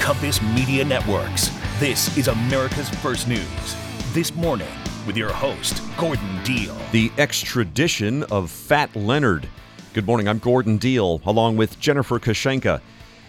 Compass Media Networks. This is America's First News. This morning, with your host, Gordon Deal. The extradition of Fat Leonard. Good morning, I'm Gordon Deal, along with Jennifer Kushinka.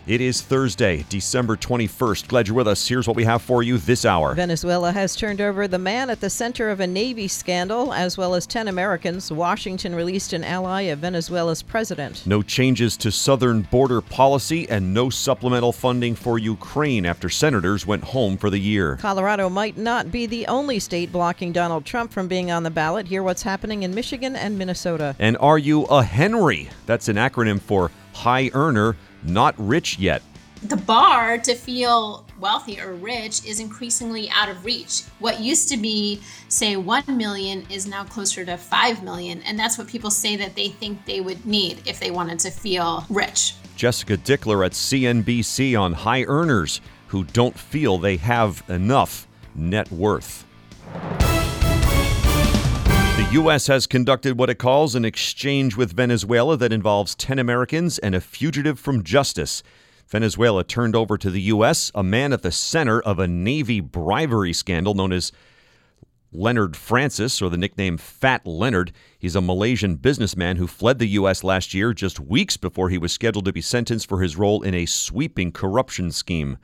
It is Thursday, December 21st. Glad you're with us. Here's what we have for you this hour. Venezuela has turned over the man at the center of a Navy scandal, as well as 10 Americans. Washington released an ally of Venezuela's president. No changes to southern border policy and no supplemental funding for Ukraine after senators went home for the year. Colorado might not be the only state blocking Donald Trump from being on the ballot. Hear what's happening in Michigan and Minnesota. And are you a Henry? That's an acronym for high earner not rich yet. The bar to feel wealthy or rich is increasingly out of reach. What used to be, say, 1 million is now closer to 5 million. And that's what people say that they think they would need if they wanted to feel rich. Jessica Dickler at CNBC on high earners who don't feel they have enough net worth. U.S. has conducted what it calls an exchange with Venezuela that involves 10 Americans and a fugitive from justice. Venezuela turned over to the U.S. a man at the center of a Navy bribery scandal known as Leonard Francis, or the nickname Fat Leonard. He's a Malaysian businessman who fled the U.S. last year, just weeks before he was scheduled to be sentenced for his role in a sweeping corruption scheme.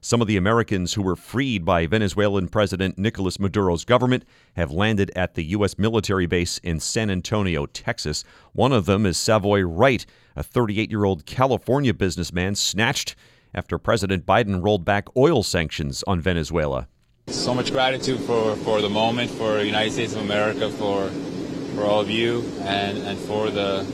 Some of the Americans who were freed by Venezuelan President Nicolas Maduro's government have landed at the U.S. military base in San Antonio, Texas. One of them is Savoy Wright, a 38 year old California businessman snatched after President Biden rolled back oil sanctions on Venezuela. So much gratitude for, for the moment, for the United States of America, for, for all of you, and, and for the,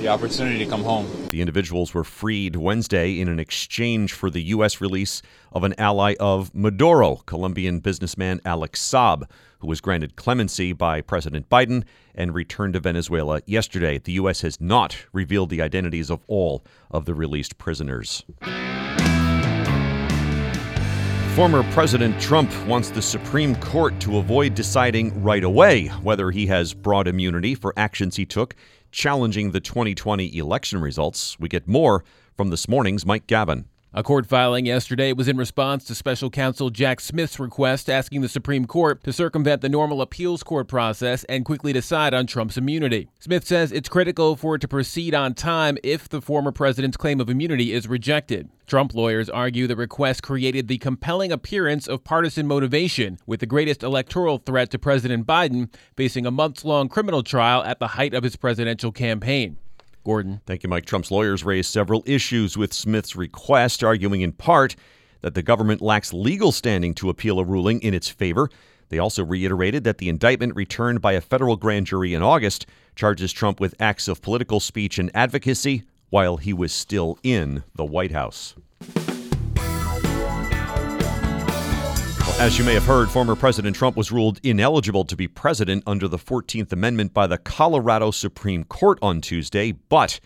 the opportunity to come home. The individuals were freed Wednesday in an exchange for the U.S. release of an ally of Maduro, Colombian businessman Alex Saab, who was granted clemency by President Biden and returned to Venezuela yesterday. The U.S. has not revealed the identities of all of the released prisoners. Former President Trump wants the Supreme Court to avoid deciding right away whether he has broad immunity for actions he took challenging the 2020 election results. We get more from this morning's Mike Gavin. A court filing yesterday was in response to special counsel Jack Smith's request asking the Supreme Court to circumvent the normal appeals court process and quickly decide on Trump's immunity. Smith says it's critical for it to proceed on time if the former president's claim of immunity is rejected. Trump lawyers argue the request created the compelling appearance of partisan motivation, with the greatest electoral threat to President Biden facing a months long criminal trial at the height of his presidential campaign. Gordon. Thank you, Mike. Trump's lawyers raised several issues with Smith's request, arguing in part that the government lacks legal standing to appeal a ruling in its favor. They also reiterated that the indictment returned by a federal grand jury in August charges Trump with acts of political speech and advocacy while he was still in the White House. As you may have heard, former President Trump was ruled ineligible to be president under the 14th Amendment by the Colorado Supreme Court on Tuesday, but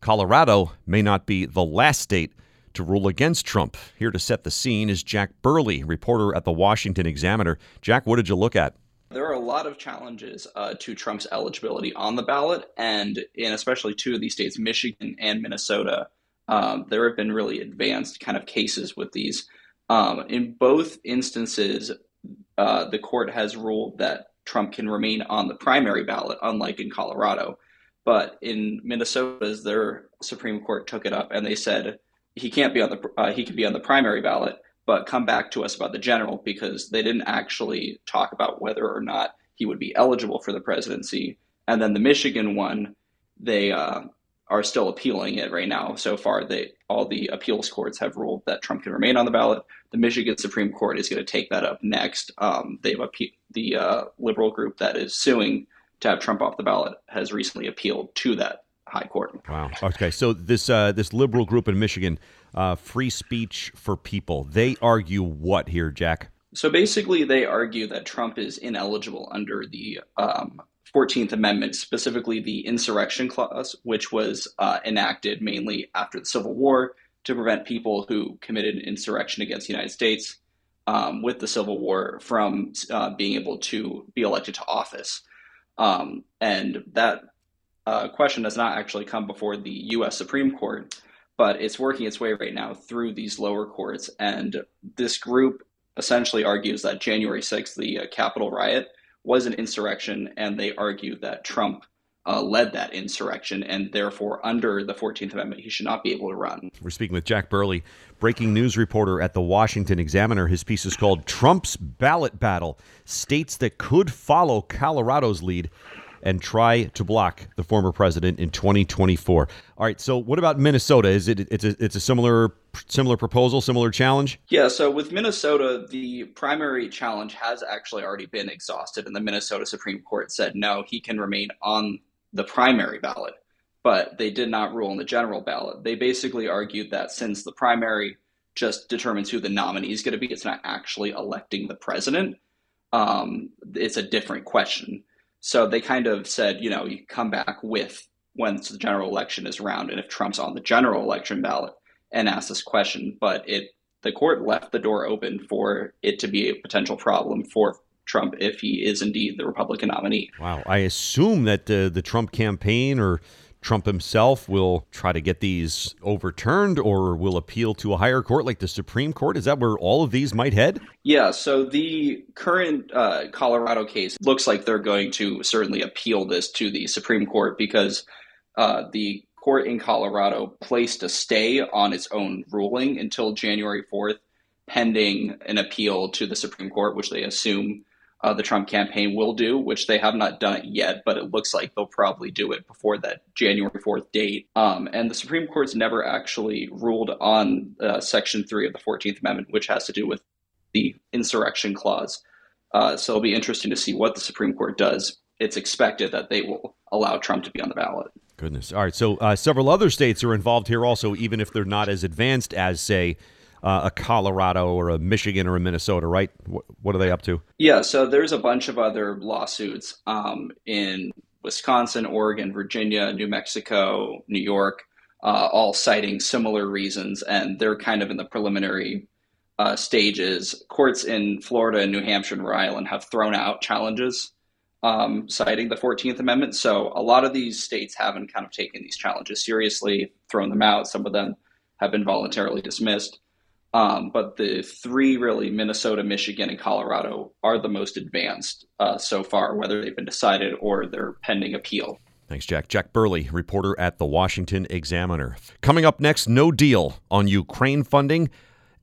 Colorado may not be the last state to rule against Trump. Here to set the scene is Jack Birle, reporter at the Washington Examiner. Jack, what did you look at? There are a lot of challenges uh, to Trump's eligibility on the ballot, and in especially two of these states, Michigan and Minnesota, um, there have been really advanced kind of cases with these um, in both instances, uh, the court has ruled that Trump can remain on the primary ballot, unlike in Colorado. But in Minnesota's, their Supreme Court took it up and they said he can't be on the uh, he can be on the primary ballot, but come back to us about the general because they didn't actually talk about whether or not he would be eligible for the presidency. And then the Michigan one, they uh, are still appealing it right now. So far, they all the appeals courts have ruled that Trump can remain on the ballot. The Michigan Supreme Court is going to take that up next. Um, they've appe- the uh, liberal group that is suing to have Trump off the ballot has recently appealed to that high court. Wow. Okay, so this uh, this liberal group in Michigan, uh, Free Speech for People, they argue what here, Jack? So basically, they argue that Trump is ineligible under the um, 14th Amendment, specifically the insurrection clause, which was uh, enacted mainly after the Civil War to prevent people who committed insurrection against the United States um, with the Civil War from uh, being able to be elected to office. Um, and that uh, question has not actually come before the U.S. Supreme Court, but it's working its way right now through these lower courts. And this group essentially argues that January 6th, the uh, Capitol riot, was an insurrection, and they argue that Trump uh, led that insurrection, and therefore, under the 14th Amendment, he should not be able to run. We're speaking with Jack Birle, breaking news reporter at the Washington Examiner. His piece is called Trump's Ballot Battle States That Could Follow Colorado's Lead and try to block the former president in 2024. All right. So, what about Minnesota? Is it it's a it's a similar similar proposal, similar challenge? Yeah. So with Minnesota, the primary challenge has actually already been exhausted, and the Minnesota Supreme Court said no, he can remain on the primary ballot, but they did not rule on the general ballot. They basically argued that since the primary just determines who the nominee is going to be, it's not actually electing the president. Um, it's a different question. So they kind of said, you know, you come back with once the general election is around, and if Trump's on the general election ballot, and ask this question. But it the court left the door open for it to be a potential problem for Trump if he is indeed the Republican nominee. Wow, I assume that uh, the Trump campaign or Trump himself will try to get these overturned or will appeal to a higher court like the Supreme Court? Is that where all of these might head? Yeah, so the current uh, Colorado case looks like they're going to certainly appeal this to the Supreme Court because uh, the court in Colorado placed a stay on its own ruling until January 4th, pending an appeal to the Supreme Court, which they assume uh, the Trump campaign will do, which they have not done it yet, but it looks like they'll probably do it before that January 4th date. Um, and the Supreme Court's never actually ruled on uh, Section 3 of the 14th Amendment, which has to do with the insurrection clause. Uh, so it'll be interesting to see what the Supreme Court does. It's expected that they will allow Trump to be on the ballot. Goodness. All right. So uh, several other states are involved here also, even if they're not as advanced as, say, uh, a Colorado or a Michigan or a Minnesota, right? What, what, are they up to? Yeah, so there's a bunch of other lawsuits um, in Wisconsin, Oregon, Virginia, New Mexico, New York, uh, all citing similar reasons, and they're kind of in the preliminary uh, stages. Courts in Florida and New Hampshire and Rhode Island have thrown out challenges um, citing the 14th Amendment. So a lot of these states haven't kind of taken these challenges seriously, thrown them out. Some of them have been voluntarily dismissed. Um, but the three really, Minnesota, Michigan, and Colorado, are the most advanced uh, so far, whether they've been decided or they're pending appeal. Thanks, Jack. Jack Birle, reporter at the Washington Examiner. Coming up next, no deal on Ukraine funding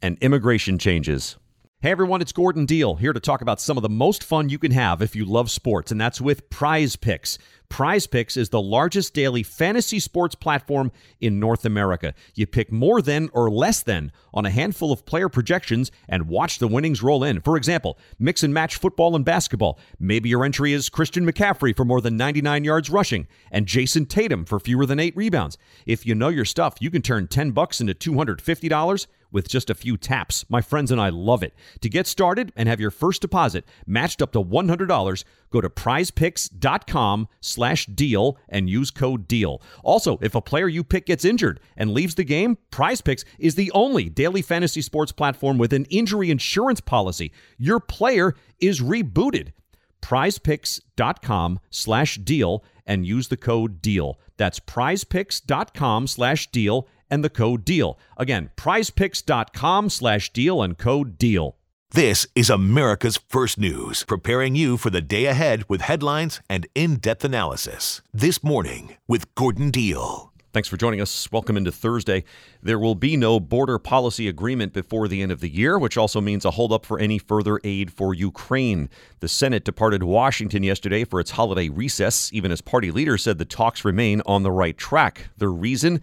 and immigration changes. Hey everyone, it's Gordon Deal here to talk about some of the most fun you can have if you love sports, and that's with Prize Picks. Prize Picks is the largest daily fantasy sports platform in North America. You pick more than or less than on a handful of player projections and watch the winnings roll in. For example, mix and match football and basketball. Maybe your entry is Christian McCaffrey for more than 99 yards rushing and Jayson Tatum for fewer than 8 rebounds. If you know your stuff, you can turn 10 bucks into $250 with just a few taps. My friends and I love it. To get started and have your first deposit matched up to $100, go to prizepicks.com slash deal and use code DEAL. Also, if a player you pick gets injured and leaves the game, PrizePicks is the only daily fantasy sports platform with an injury insurance policy. Your player is rebooted. prizepicks.com slash deal and use the code DEAL. That's prizepicks.com slash deal and the code DEAL. Again, prizepicks.com slash deal and code DEAL. This is America's First News, preparing you for the day ahead with headlines and in depth analysis. This morning with Gordon Deal. Thanks for joining us. Welcome into Thursday. There will be no border policy agreement before the end of the year, which also means a holdup for any further aid for Ukraine. The Senate departed Washington yesterday for its holiday recess, even as party leaders said the talks remain on the right track. The reason?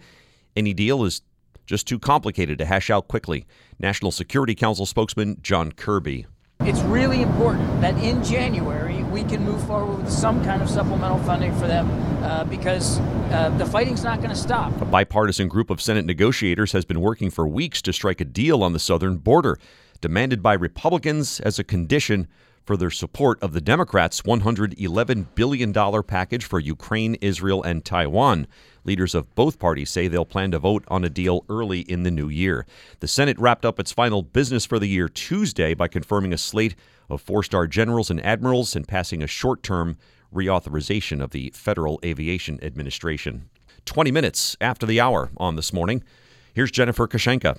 Any deal is just too complicated to hash out quickly. National Security Council spokesman John Kirby. It's really important that in January we can move forward with some kind of supplemental funding for them uh, because uh, the fighting's not going to stop. A bipartisan group of Senate negotiators has been working for weeks to strike a deal on the southern border, demanded by Republicans as a condition for their support of the Democrats' $111 billion package for Ukraine, Israel, and Taiwan. Leaders of both parties say they'll plan to vote on a deal early in the new year. The Senate wrapped up its final business for the year Tuesday by confirming a slate of four star generals and admirals and passing a short term reauthorization of the Federal Aviation Administration. 20 minutes after the hour on this morning. Here's Jennifer Kushinka.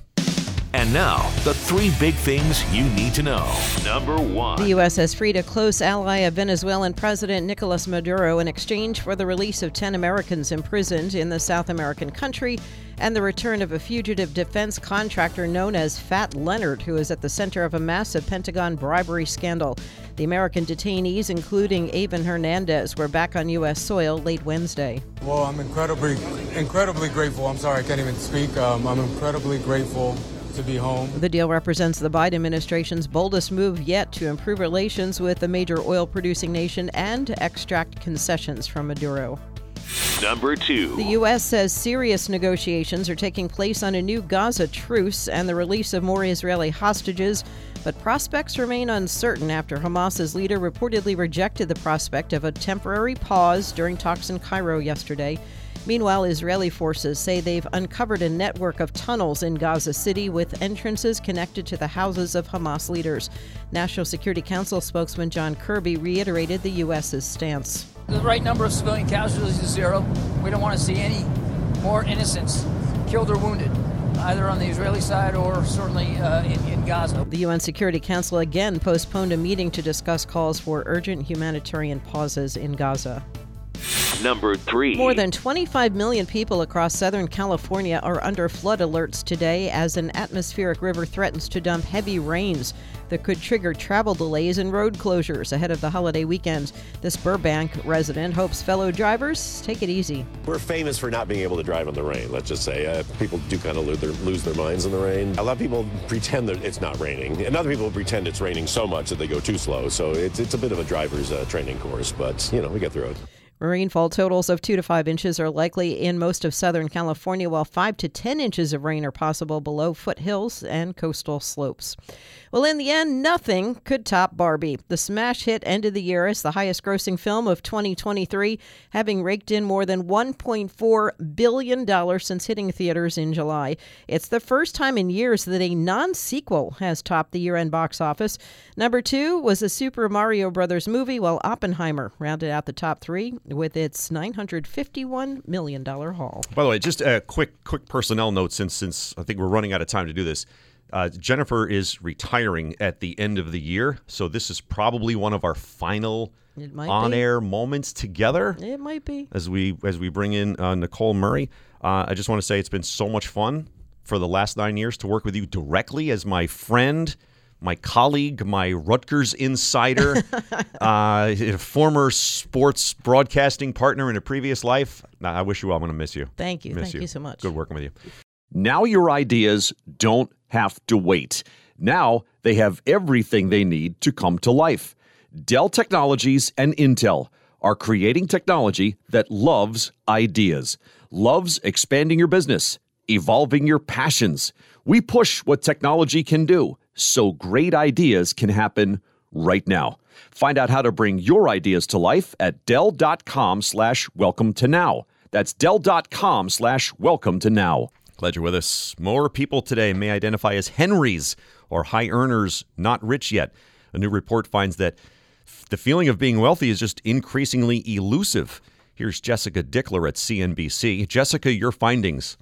And now, the three big things you need to know. Number one The U.S. has freed a close ally of Venezuelan President Nicolas Maduro in exchange for the release of 10 Americans imprisoned in the South American country and the return of a fugitive defense contractor known as Fat Leonard, who is at the center of a massive Pentagon bribery scandal. The American detainees, including Eyvin Hernandez, were back on U.S. soil late Wednesday. Well, I'm incredibly, incredibly grateful. I'm sorry I can't even speak. Um, I'm incredibly grateful to be home. The deal represents the Biden administration's boldest move yet to improve relations with the major oil producing nation and to extract concessions from Maduro. Number two. The U.S. says serious negotiations are taking place on a new Gaza truce and the release of more Israeli hostages, but prospects remain uncertain after Hamas's leader reportedly rejected the prospect of a temporary pause during talks in Cairo yesterday. Meanwhile, Israeli forces say they've uncovered a network of tunnels in Gaza City with entrances connected to the houses of Hamas leaders. National Security Council spokesman John Kirby reiterated the U.S.'s stance. The right number of civilian casualties is zero. We don't want to see any more innocents killed or wounded, either on the Israeli side or certainly uh, in, in Gaza. The UN Security Council again postponed a meeting to discuss calls for urgent humanitarian pauses in Gaza. Number three. More than 25 million people across Southern California are under flood alerts today as an atmospheric river threatens to dump heavy rains that could trigger travel delays and road closures ahead of the holiday weekend. This Burbank resident hopes fellow drivers take it easy. We're famous for not being able to drive in the rain, let's just say. Uh, people do kind of lose their, lose their minds in the rain. A lot of people pretend that it's not raining, and other people pretend it's raining so much that they go too slow. So it's, it's a bit of a driver's uh, training course, but, you know, we get through it. Rainfall totals of 2 to 5 inches are likely in most of southern California, while 5 to 10 inches of rain are possible below foothills and coastal slopes. Well, in the end, nothing could top Barbie. The smash hit ended the year as the highest grossing film of 2023, having raked in more than $1.4 billion since hitting theaters in July. It's the first time in years that a non sequel has topped the year end box office. Number two was a Super Mario Brothers movie, while Oppenheimer rounded out the top three with its $951 million haul. By the way, just a quick quick personnel note since since I think we're running out of time to do this. Uh, Jennifer is retiring at the end of the year, so this is probably one of our final on-air moments together. It might be. as we as we bring in uh, Nicole Murray. Uh, I just want to say it's been so much fun for the last nine years to work with you directly as my friend, my colleague, my Rutgers insider, uh, a former sports broadcasting partner in a previous life. I wish you well. I'm going to miss you. Thank you. Miss Thank you so much. Good working with you. Now your ideas don't have to wait. Now they have everything they need to come to life. Dell Technologies and Intel are creating technology that loves ideas, loves expanding your business, evolving your passions. We push what technology can do so great ideas can happen right now. Find out how to bring your ideas to life at Dell.com slash welcome to now. That's Dell.com slash welcome to now. Glad you're with us. More people today may identify as Henrys or high earners not rich yet. A new report finds that the feeling of being wealthy is just increasingly elusive. Here's Jessica Dickler at CNBC. Jessica, your findings.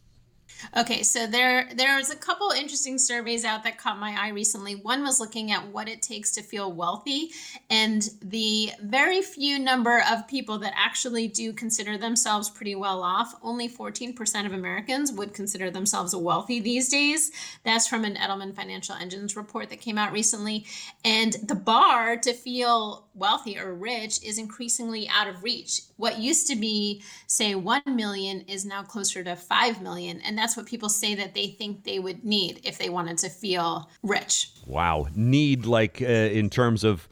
Okay, so there there's a couple interesting surveys out that caught my eye recently. One was looking at what it takes to feel wealthy, and the very few number of people that actually do consider themselves pretty well off. Only 14% of Americans would consider themselves wealthy these days. That's from an Edelman Financial Engines report that came out recently. And the bar to feel wealthy or rich is increasingly out of reach. What used to be, say, 1 million is now closer to 5 million. And that's what people say that they think they would need if they wanted to feel rich. Wow. Need like uh, in terms of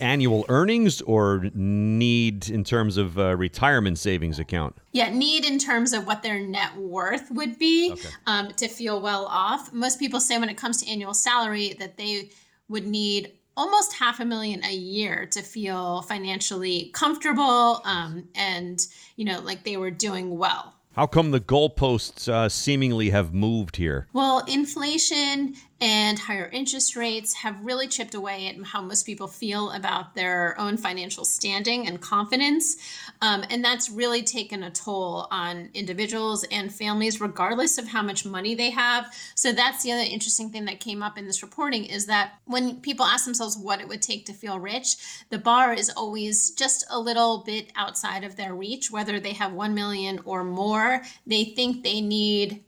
annual earnings or need in terms of uh, retirement savings account? Yeah, need in terms of what their net worth would be Okay. um, to feel well off. Most people say when it comes to annual salary that they would need almost half a million a year to feel financially comfortable um, and you know like they were doing well How come the goalposts uh, seemingly have moved here? Well, inflation and higher interest rates have really chipped away at how most people feel about their own financial standing and confidence. Um, and that's really taken a toll on individuals and families, regardless of how much money they have. So that's the other interesting thing that came up in this reporting is that when people ask themselves what it would take to feel rich, the bar is always just a little bit outside of their reach, whether they have 1 million or more. They think they need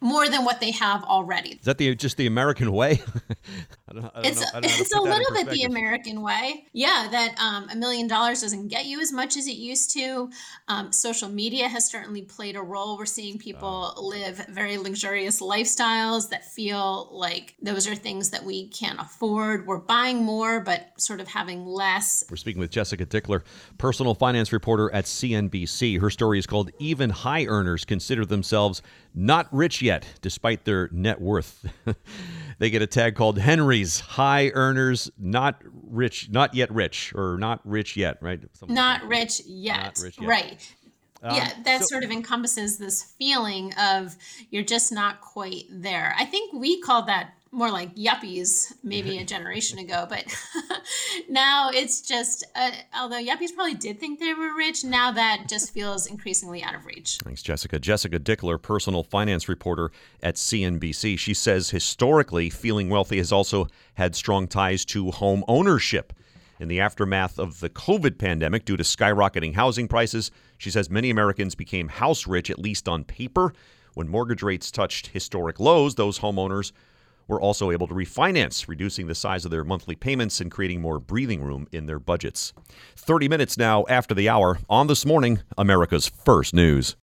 more than what they have already. Is that the just the American way? Don't, I don't it's know, it's a little bit the American way. Yeah, that um, a million dollars doesn't get you as much as it used to. Um, social media has certainly played a role. We're seeing people live very luxurious lifestyles that feel like those are things that we can't afford. We're buying more, but sort of having less. We're speaking with Jessica Dickler, personal finance reporter at CNBC. Her story is called "Even High Earners Consider Themselves Not Rich Yet, Despite Their Net Worth." they get a tag called Henry's High Earners, Not Rich, Not Yet Rich, or Not Rich Yet, right? Something not like rich yet. Not rich yet. Right. Um, yeah, that so, sort of encompasses this feeling of you're just not quite there. I think we call that more like yuppies maybe a generation ago, but now it's just, uh, although yuppies probably did think they were rich, now that just feels increasingly out of reach. Thanks, Jessica. Jessica Dickler, personal finance reporter at CNBC. She says historically, feeling wealthy has also had strong ties to home ownership. In the aftermath of the COVID pandemic, due to skyrocketing housing prices, she says many Americans became house rich, at least on paper. When mortgage rates touched historic lows, those homeowners were also able to refinance, reducing the size of their monthly payments and creating more breathing room in their budgets. 30 minutes now after the hour on this morning, America's first news.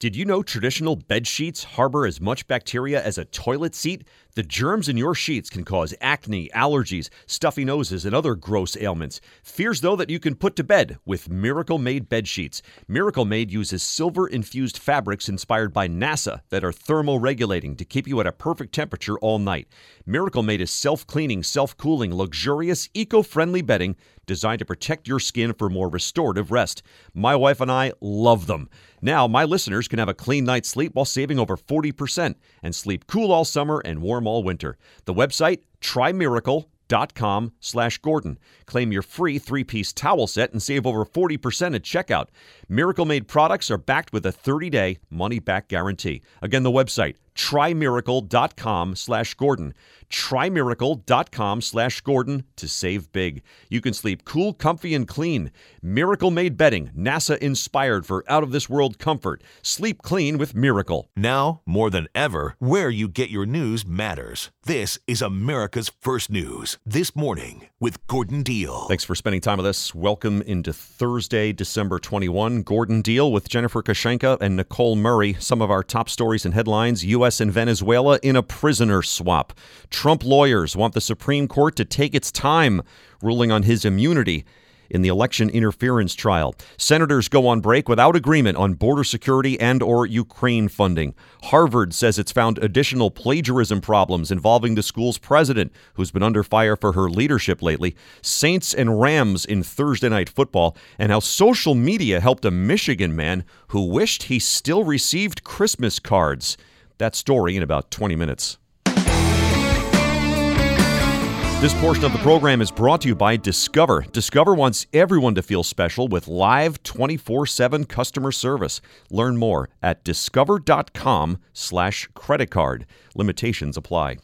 Did you know traditional bed sheets harbor as much bacteria as a toilet seat? The germs in your sheets can cause acne, allergies, stuffy noses, and other gross ailments. Fears, though, that you can put to bed with Miracle Made bed sheets. Miracle Made uses silver infused fabrics inspired by NASA that are thermoregulating to keep you at a perfect temperature all night. Miracle Made is self cleaning, self cooling, luxurious, eco friendly bedding designed to protect your skin for more restorative rest. My wife and I love them. Now, my listeners can have a clean night's sleep while saving over 40% and sleep cool all summer and warm all winter. The website, trymiracle.com slash Gordon. Claim your free three-piece towel set and save over 40% at checkout. Miracle Made products are backed with a 30-day money-back guarantee. Again, the website, trymiracle.com slash Gordon trymiracle.com slash Gordon to save big. You can sleep cool, comfy, and clean. Miracle made bedding, NASA inspired for out of this world comfort. Sleep clean with Miracle. Now, more than ever, where you get your news matters. This is America's First News. This morning with Gordon Deal. Thanks for spending time with us. Welcome into Thursday, December 21. Gordon Deal with Jennifer Kushinka and Nicole Murray. Some of our top stories and headlines U.S. and Venezuela in a prisoner swap. Trump lawyers want the Supreme Court to take its time ruling on his immunity in the election interference trial. Senators go on break without agreement on border security and or Ukraine funding. Harvard says it's found additional plagiarism problems involving the school's president, who's been under fire for her leadership lately. Saints and Rams in Thursday night football, and how social media helped a Michigan man who wished he still received Christmas cards. That story in about 20 minutes. This portion of the program is brought to you by Discover. Discover wants everyone to feel special with live 24/7 customer service. Learn more at discover.com/slash credit card. Limitations apply.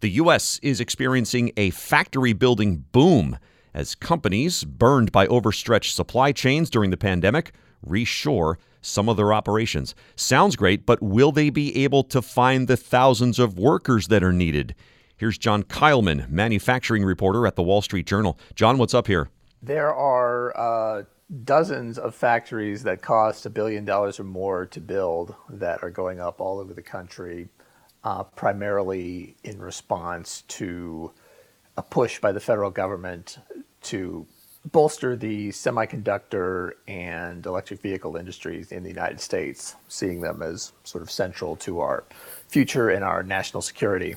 The U.S. is experiencing a factory building boom as companies burned by overstretched supply chains during the pandemic reshore some of their operations. Sounds great, but will they be able to find the thousands of workers that are needed? Here's John Keilman, manufacturing reporter at the Wall Street Journal. John, what's up here? There are uh, dozens of factories that cost a billion dollars or more to build that are going up all over the country, uh, primarily in response to a push by the federal government to bolster the semiconductor and electric vehicle industries in the United States, seeing them as sort of central to our future and our national security.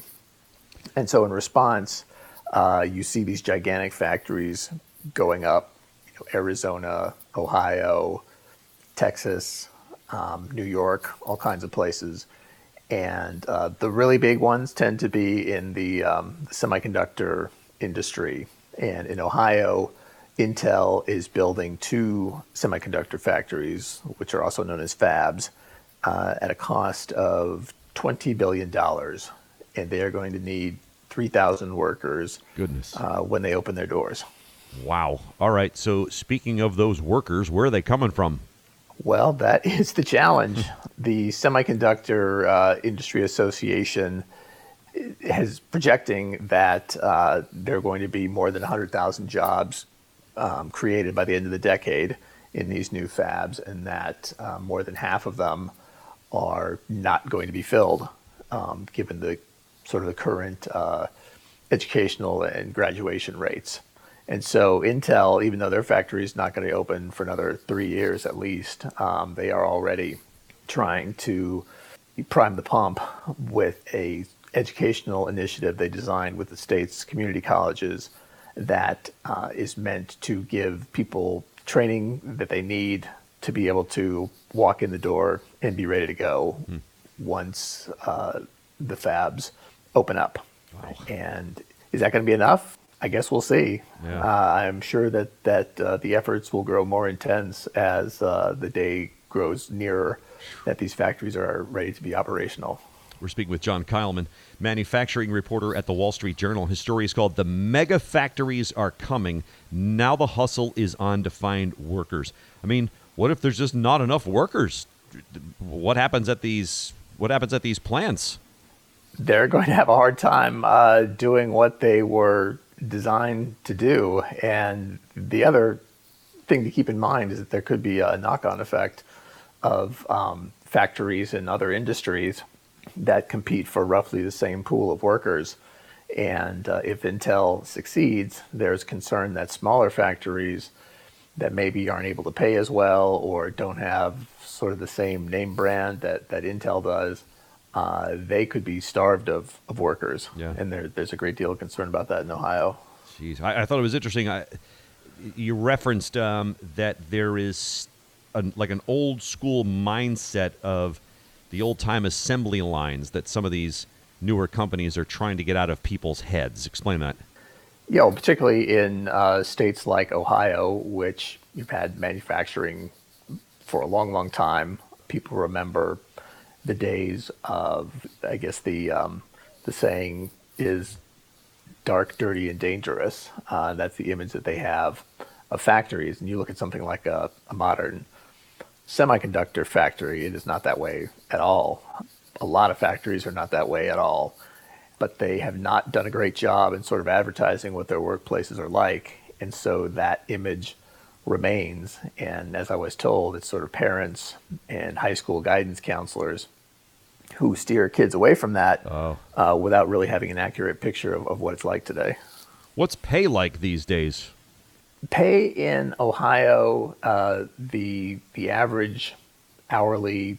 And so, in response, uh, you see these gigantic factories going up, you know, Arizona, Ohio, Texas, um, New York, all kinds of places. And uh, the really big ones tend to be in the, um, the semiconductor industry. And in Ohio, Intel is building two semiconductor factories, which are also known as fabs, uh, at a cost of $20 billion. And they are going to need 3,000 workers Goodness. Uh, when they open their doors. Wow. All right. So, speaking of those workers, where are they coming from? Well, that is the challenge. the Semiconductor uh, Industry Association is projecting that uh, there are going to be more than 100,000 jobs um, created by the end of the decade in these new fabs, and that uh, more than half of them are not going to be filled, um, given the sort of the current uh, educational and graduation rates. And so Intel, even though their factory is not going to open for another three years at least, um, they are already trying to prime the pump with a educational initiative they designed with the state's community colleges that uh, is meant to give people training that they need to be able to walk in the door and be ready to go hmm. once uh, the fabs open up. Wow. And is that going to be enough? I guess we'll see. Yeah. Uh, I'm sure that that uh, the efforts will grow more intense as uh, the day grows nearer that these factories are ready to be operational. We're speaking with John Keilman, manufacturing reporter at the Wall Street Journal. His story is called "The Mega Factories Are Coming." Now the hustle is on to find workers. I mean, what if there's just not enough workers? What happens at these? What happens at these plants? They're going to have a hard time uh, doing what they were designed to do. And the other thing to keep in mind is that there could be a knock-on effect of um, factories and other industries that compete for roughly the same pool of workers. And uh, if Intel succeeds, there's concern that smaller factories that maybe aren't able to pay as well or don't have sort of the same name brand that, that Intel does uh, they could be starved of, of workers. Yeah. And there, there's a great deal of concern about that in Ohio. Jeez, I, I thought it was interesting. I, you referenced um, that there is a, like an old school mindset of the old time assembly lines that some of these newer companies are trying to get out of people's heads. Explain that. Yeah, well, particularly in uh, states like Ohio, which you've had manufacturing for a long, long time. People remember the days of, I guess the um, the saying is dark, dirty, and dangerous. Uh, that's the image that they have of factories. And you look at something like a, a modern semiconductor factory, it is not that way at all. A lot of factories are not that way at all. But they have not done a great job in sort of advertising what their workplaces are like. And so that image remains. And as I was told, it's sort of parents and high school guidance counselors who steer kids away from that oh. uh, without really having an accurate picture of, of what it's like today. What's pay like these days? Pay in Ohio, uh, the the average hourly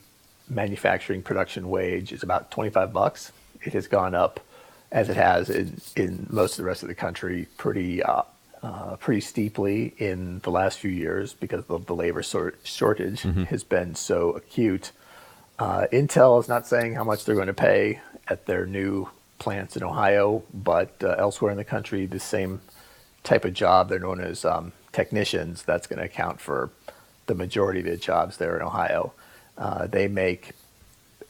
manufacturing production wage is about 25 bucks. It has gone up as it has in, in most of the rest of the country pretty uh, uh, pretty steeply in the last few years because the, the labor sort, shortage mm-hmm. has been so acute. Uh, Intel is not saying how much they're going to pay at their new plants in Ohio, but uh, elsewhere in the country, the same type of job, they're known as um, technicians, that's going to account for the majority of the jobs there in Ohio. Uh, they make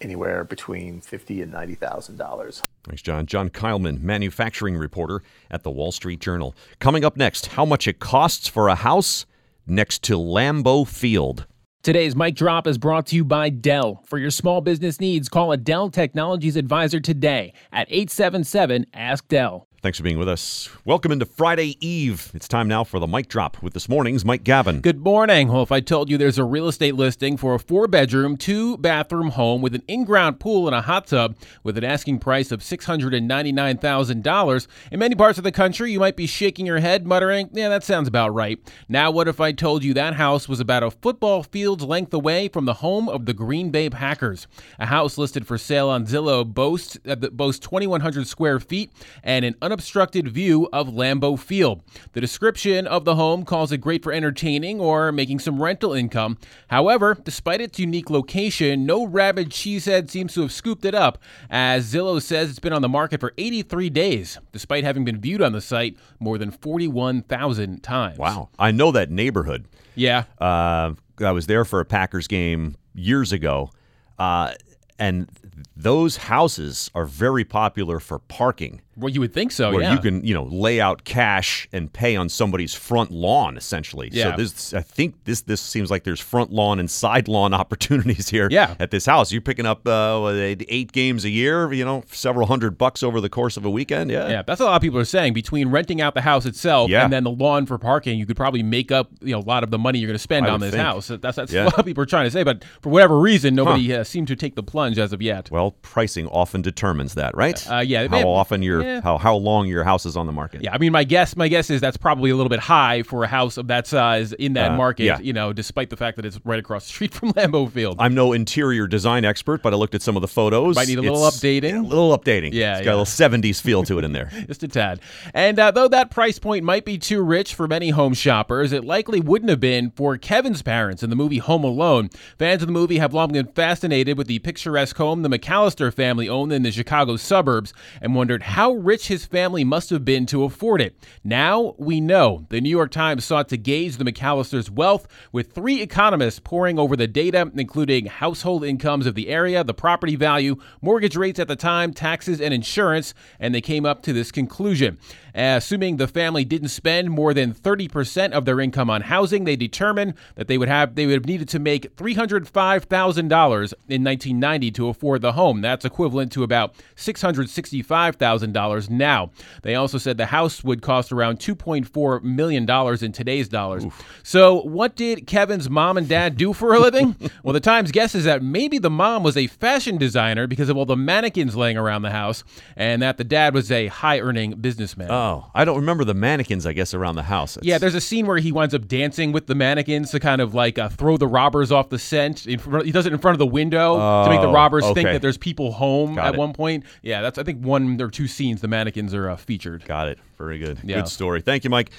anywhere between fifty and ninety thousand dollars. Thanks, John. John Keilman, manufacturing reporter at the Wall Street Journal. Coming up next, how much it costs for a house next to Lambeau Field. Today's mic drop is brought to you by Dell. For your small business needs, call a Dell Technologies advisor today at 877 Ask Dell. Thanks for being with us. Welcome into Friday Eve. It's time now for the mic drop with this morning's Mike Gavin. Good morning. Well, if I told you there's a real estate listing for a four bedroom, two bathroom home with an in ground pool and a hot tub with an asking price of $699,000, in many parts of the country, you might be shaking your head, muttering, Yeah, that sounds about right. Now, what if I told you that house was about a football field's length away from the home of the Green Bay Packers? A house listed for sale on Zillow boasts, uh, boasts 2,100 square feet and an unobstructed view of Lambeau Field. The description of the home calls it great for entertaining or making some rental income. However, despite its unique location, no rabid cheesehead seems to have scooped it up, as Zillow says it's been on the market for 83 days, despite having been viewed on the site more than 41,000 times. Wow. I know that neighborhood. Yeah. Uh, I was there for a Packers game years ago. Uh, and those houses are very popular for parking. Well, you would think so, where yeah. you can, you know, lay out cash and pay on somebody's front lawn, essentially. Yeah. So this, I think this this seems like there's front lawn and side lawn opportunities here. Yeah. At this house, you're picking up uh, eight games a year. You know, several hundred bucks over the course of a weekend. Yeah. Yeah, that's a lot of people are saying. Between renting out the house itself Yeah. and then the lawn for parking, you could probably make up you know a lot of the money you're going to spend I on this think. house. That's that's Yeah. what a lot of people are trying to say, but for whatever reason, nobody uh, seemed to take the plunge as of yet. Well, pricing often determines that, right? Uh, yeah, How often your yeah. how how long your house is on the market. Yeah, I mean, my guess, my guess is that's probably a little bit high for a house of that size in that Uh, market. yeah. You know, despite the fact that it's right across the street from Lambeau Field. I'm no interior design expert, but I looked at some of the photos. Might need a little It's- updating. A little updating. Yeah, it's got a little 70s feel to it in there. Just a tad. And uh, though that price point might be too rich for many home shoppers, it likely wouldn't have been for Kevin's parents in the movie Home Alone. Fans of the movie have long been fascinated with the picturesque home the McCallister family owned in the Chicago suburbs and wondered how rich his family must have been to afford it. Now we know. The New York Times sought to gauge the McCallisters' wealth with three economists poring over the data, including household incomes of the area, the property value, mortgage rates at the time, taxes, and insurance, and they came up to this conclusion. assuming the family didn't spend more than 30% of their income on housing, they determined that they would have they would have needed to make $305,000 in 1990 to afford the home. That's equivalent to about $665,000 now. They also said the house would cost around $2.4 million in today's dollars. So, what did Kevin's mom and dad do for a living? well, the Times guesses that maybe the mom was a fashion designer because of all the mannequins laying around the house, and that the dad was a high earning businessman. Oh, I don't remember the mannequins, I guess, around the house. It's- Yeah, there's a scene where he winds up dancing with the mannequins to kind of like uh, throw the robbers off the scent. He does it in front of the window to make the Oh, robbers think that there's people home Got at it. one point. Yeah, that's I think one or two scenes the mannequins are uh, featured. Got it. Very good. Yeah. Good story. Thank you, Mike.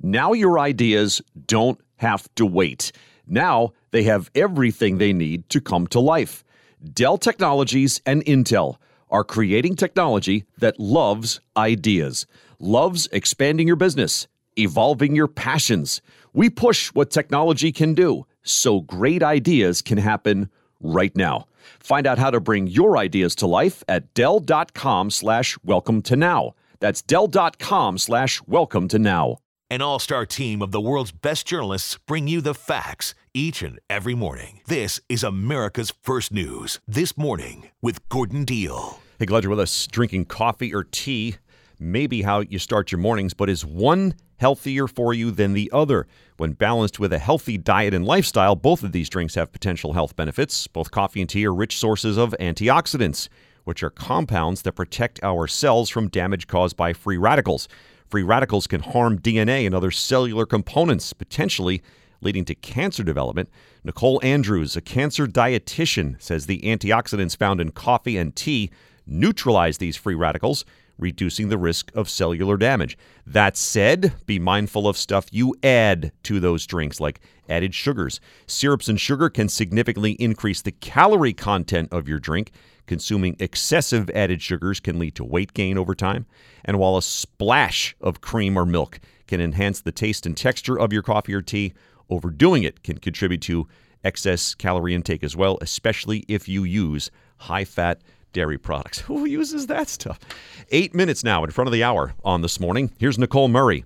Now your ideas don't have to wait. Now they have everything they need to come to life. Dell Technologies and Intel are creating technology that loves ideas, loves expanding your business, evolving your passions. We push what technology can do so great ideas can happen right now. Find out how to bring your ideas to life at Dell.com slash welcome to now. That's Dell.com slash welcome to now. An all star team of the world's best journalists bring you the facts each and every morning. This is America's First News. This morning with Gordon Deal. Hey, glad you're with us. Drinking coffee or tea, maybe how you start your mornings, but is one healthier for you than the other? When balanced with a healthy diet and lifestyle, both of these drinks have potential health benefits. Both coffee and tea are rich sources of antioxidants, which are compounds that protect our cells from damage caused by free radicals. Free radicals can harm DNA and other cellular components, potentially leading to cancer development. Nicole Andrews, a cancer dietitian, says the antioxidants found in coffee and tea neutralize these free radicals, reducing the risk of cellular damage. That said, be mindful of stuff you add to those drinks, like added sugars. Syrups and sugar can significantly increase the calorie content of your drink. Consuming excessive added sugars can lead to weight gain over time. And while a splash of cream or milk can enhance the taste and texture of your coffee or tea, overdoing it can contribute to excess calorie intake as well, especially if you use high fat dairy products. Who uses that stuff? Eight minutes now in front of the hour on this morning. Here's Nicole Murray.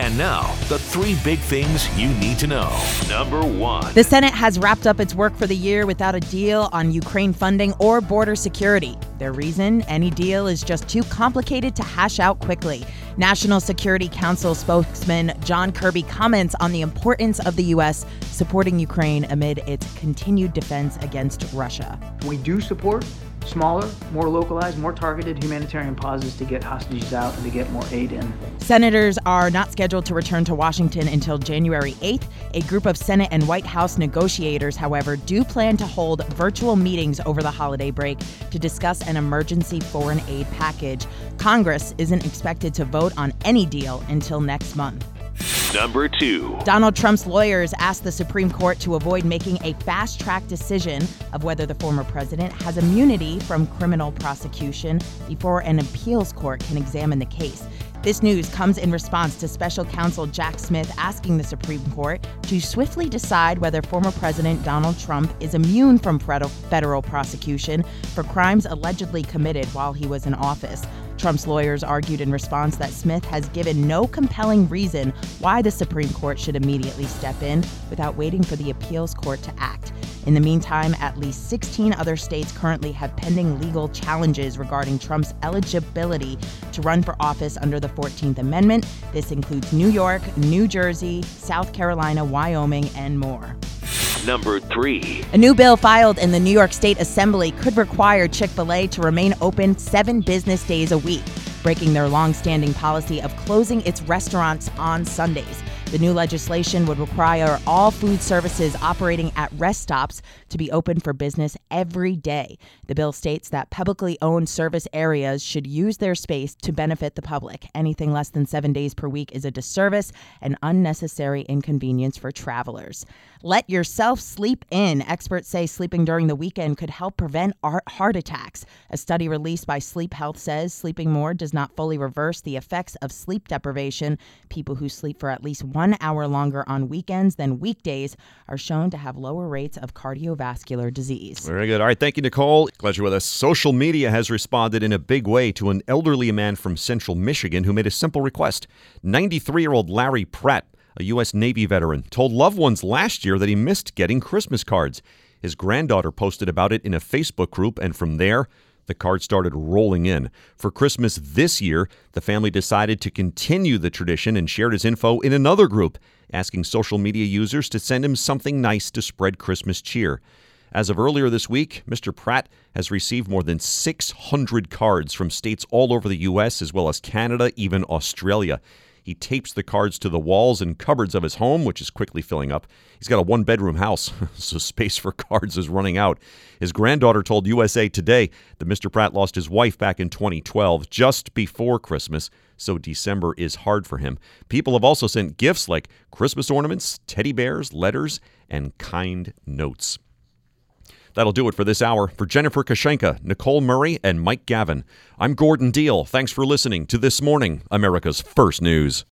And now, the three big things you need to know. Number one. The Senate has wrapped up its work for the year without a deal on Ukraine funding or border security. Their reason any deal is just too complicated to hash out quickly. National Security Council spokesman John Kirby comments on the importance of the U.S. supporting Ukraine amid its continued defense against Russia. We do support smaller, more localized, more targeted humanitarian pauses to get hostages out and to get more aid in. Senators are not scheduled to return to Washington until January 8th. A group of Senate and White House negotiators, however, do plan to hold virtual meetings over the holiday break to discuss an emergency foreign aid package. Congress isn't expected to vote on any deal until next month. Number two. Donald Trump's lawyers asked the Supreme Court to avoid making a fast track decision of whether the former president has immunity from criminal prosecution before an appeals court can examine the case. This news comes in response to special counsel Jack Smith asking the Supreme Court to swiftly decide whether former President Donald Trump is immune from federal prosecution for crimes allegedly committed while he was in office. Trump's lawyers argued in response that Smith has given no compelling reason why the Supreme Court should immediately step in without waiting for the appeals court to act. In the meantime, at least 16 other states currently have pending legal challenges regarding Trump's eligibility to run for office under the 14th Amendment. This includes New York, New Jersey, South Carolina, Wyoming, and more. Number three. A new bill filed in the New York State Assembly could require Chick fil A to remain open seven business days a week, breaking their long standing policy of closing its restaurants on Sundays. The new legislation would require all food services operating at rest stops to be open for business every day. The bill states that publicly owned service areas should use their space to benefit the public. Anything less than seven days per week is a disservice and unnecessary inconvenience for travelers. Let yourself sleep in. Experts say sleeping during the weekend could help prevent heart attacks. A study released by Sleep Health says sleeping more does not fully reverse the effects of sleep deprivation. People who sleep for at least one hour longer on weekends than weekdays are shown to have lower rates of cardiovascular disease. Very good. All right. Thank you, Nicole. Glad you're with us. Social media has responded in a big way to an elderly man from central Michigan who made a simple request. 93 year old Larry Pratt a U.S. Navy veteran, told loved ones last year that he missed getting Christmas cards. His granddaughter posted about it in a Facebook group, and from there, the cards started rolling in. For Christmas this year, the family decided to continue the tradition and shared his info in another group, asking social media users to send him something nice to spread Christmas cheer. As of earlier this week, Mr. Pratt has received more than 600 cards from states all over the U.S., as well as Canada, even Australia. He tapes the cards to the walls and cupboards of his home, which is quickly filling up. He's got a one bedroom house, so space for cards is running out. His granddaughter told USA Today that Mr. Pratt lost his wife back in 2012, just before Christmas, so December is hard for him. People have also sent gifts like Christmas ornaments, teddy bears, letters, and kind notes. That'll do it for this hour. For Jennifer Kushinka, Nicole Murray, and Mike Gavin, I'm Gordon Deal. Thanks for listening to This Morning, America's First News.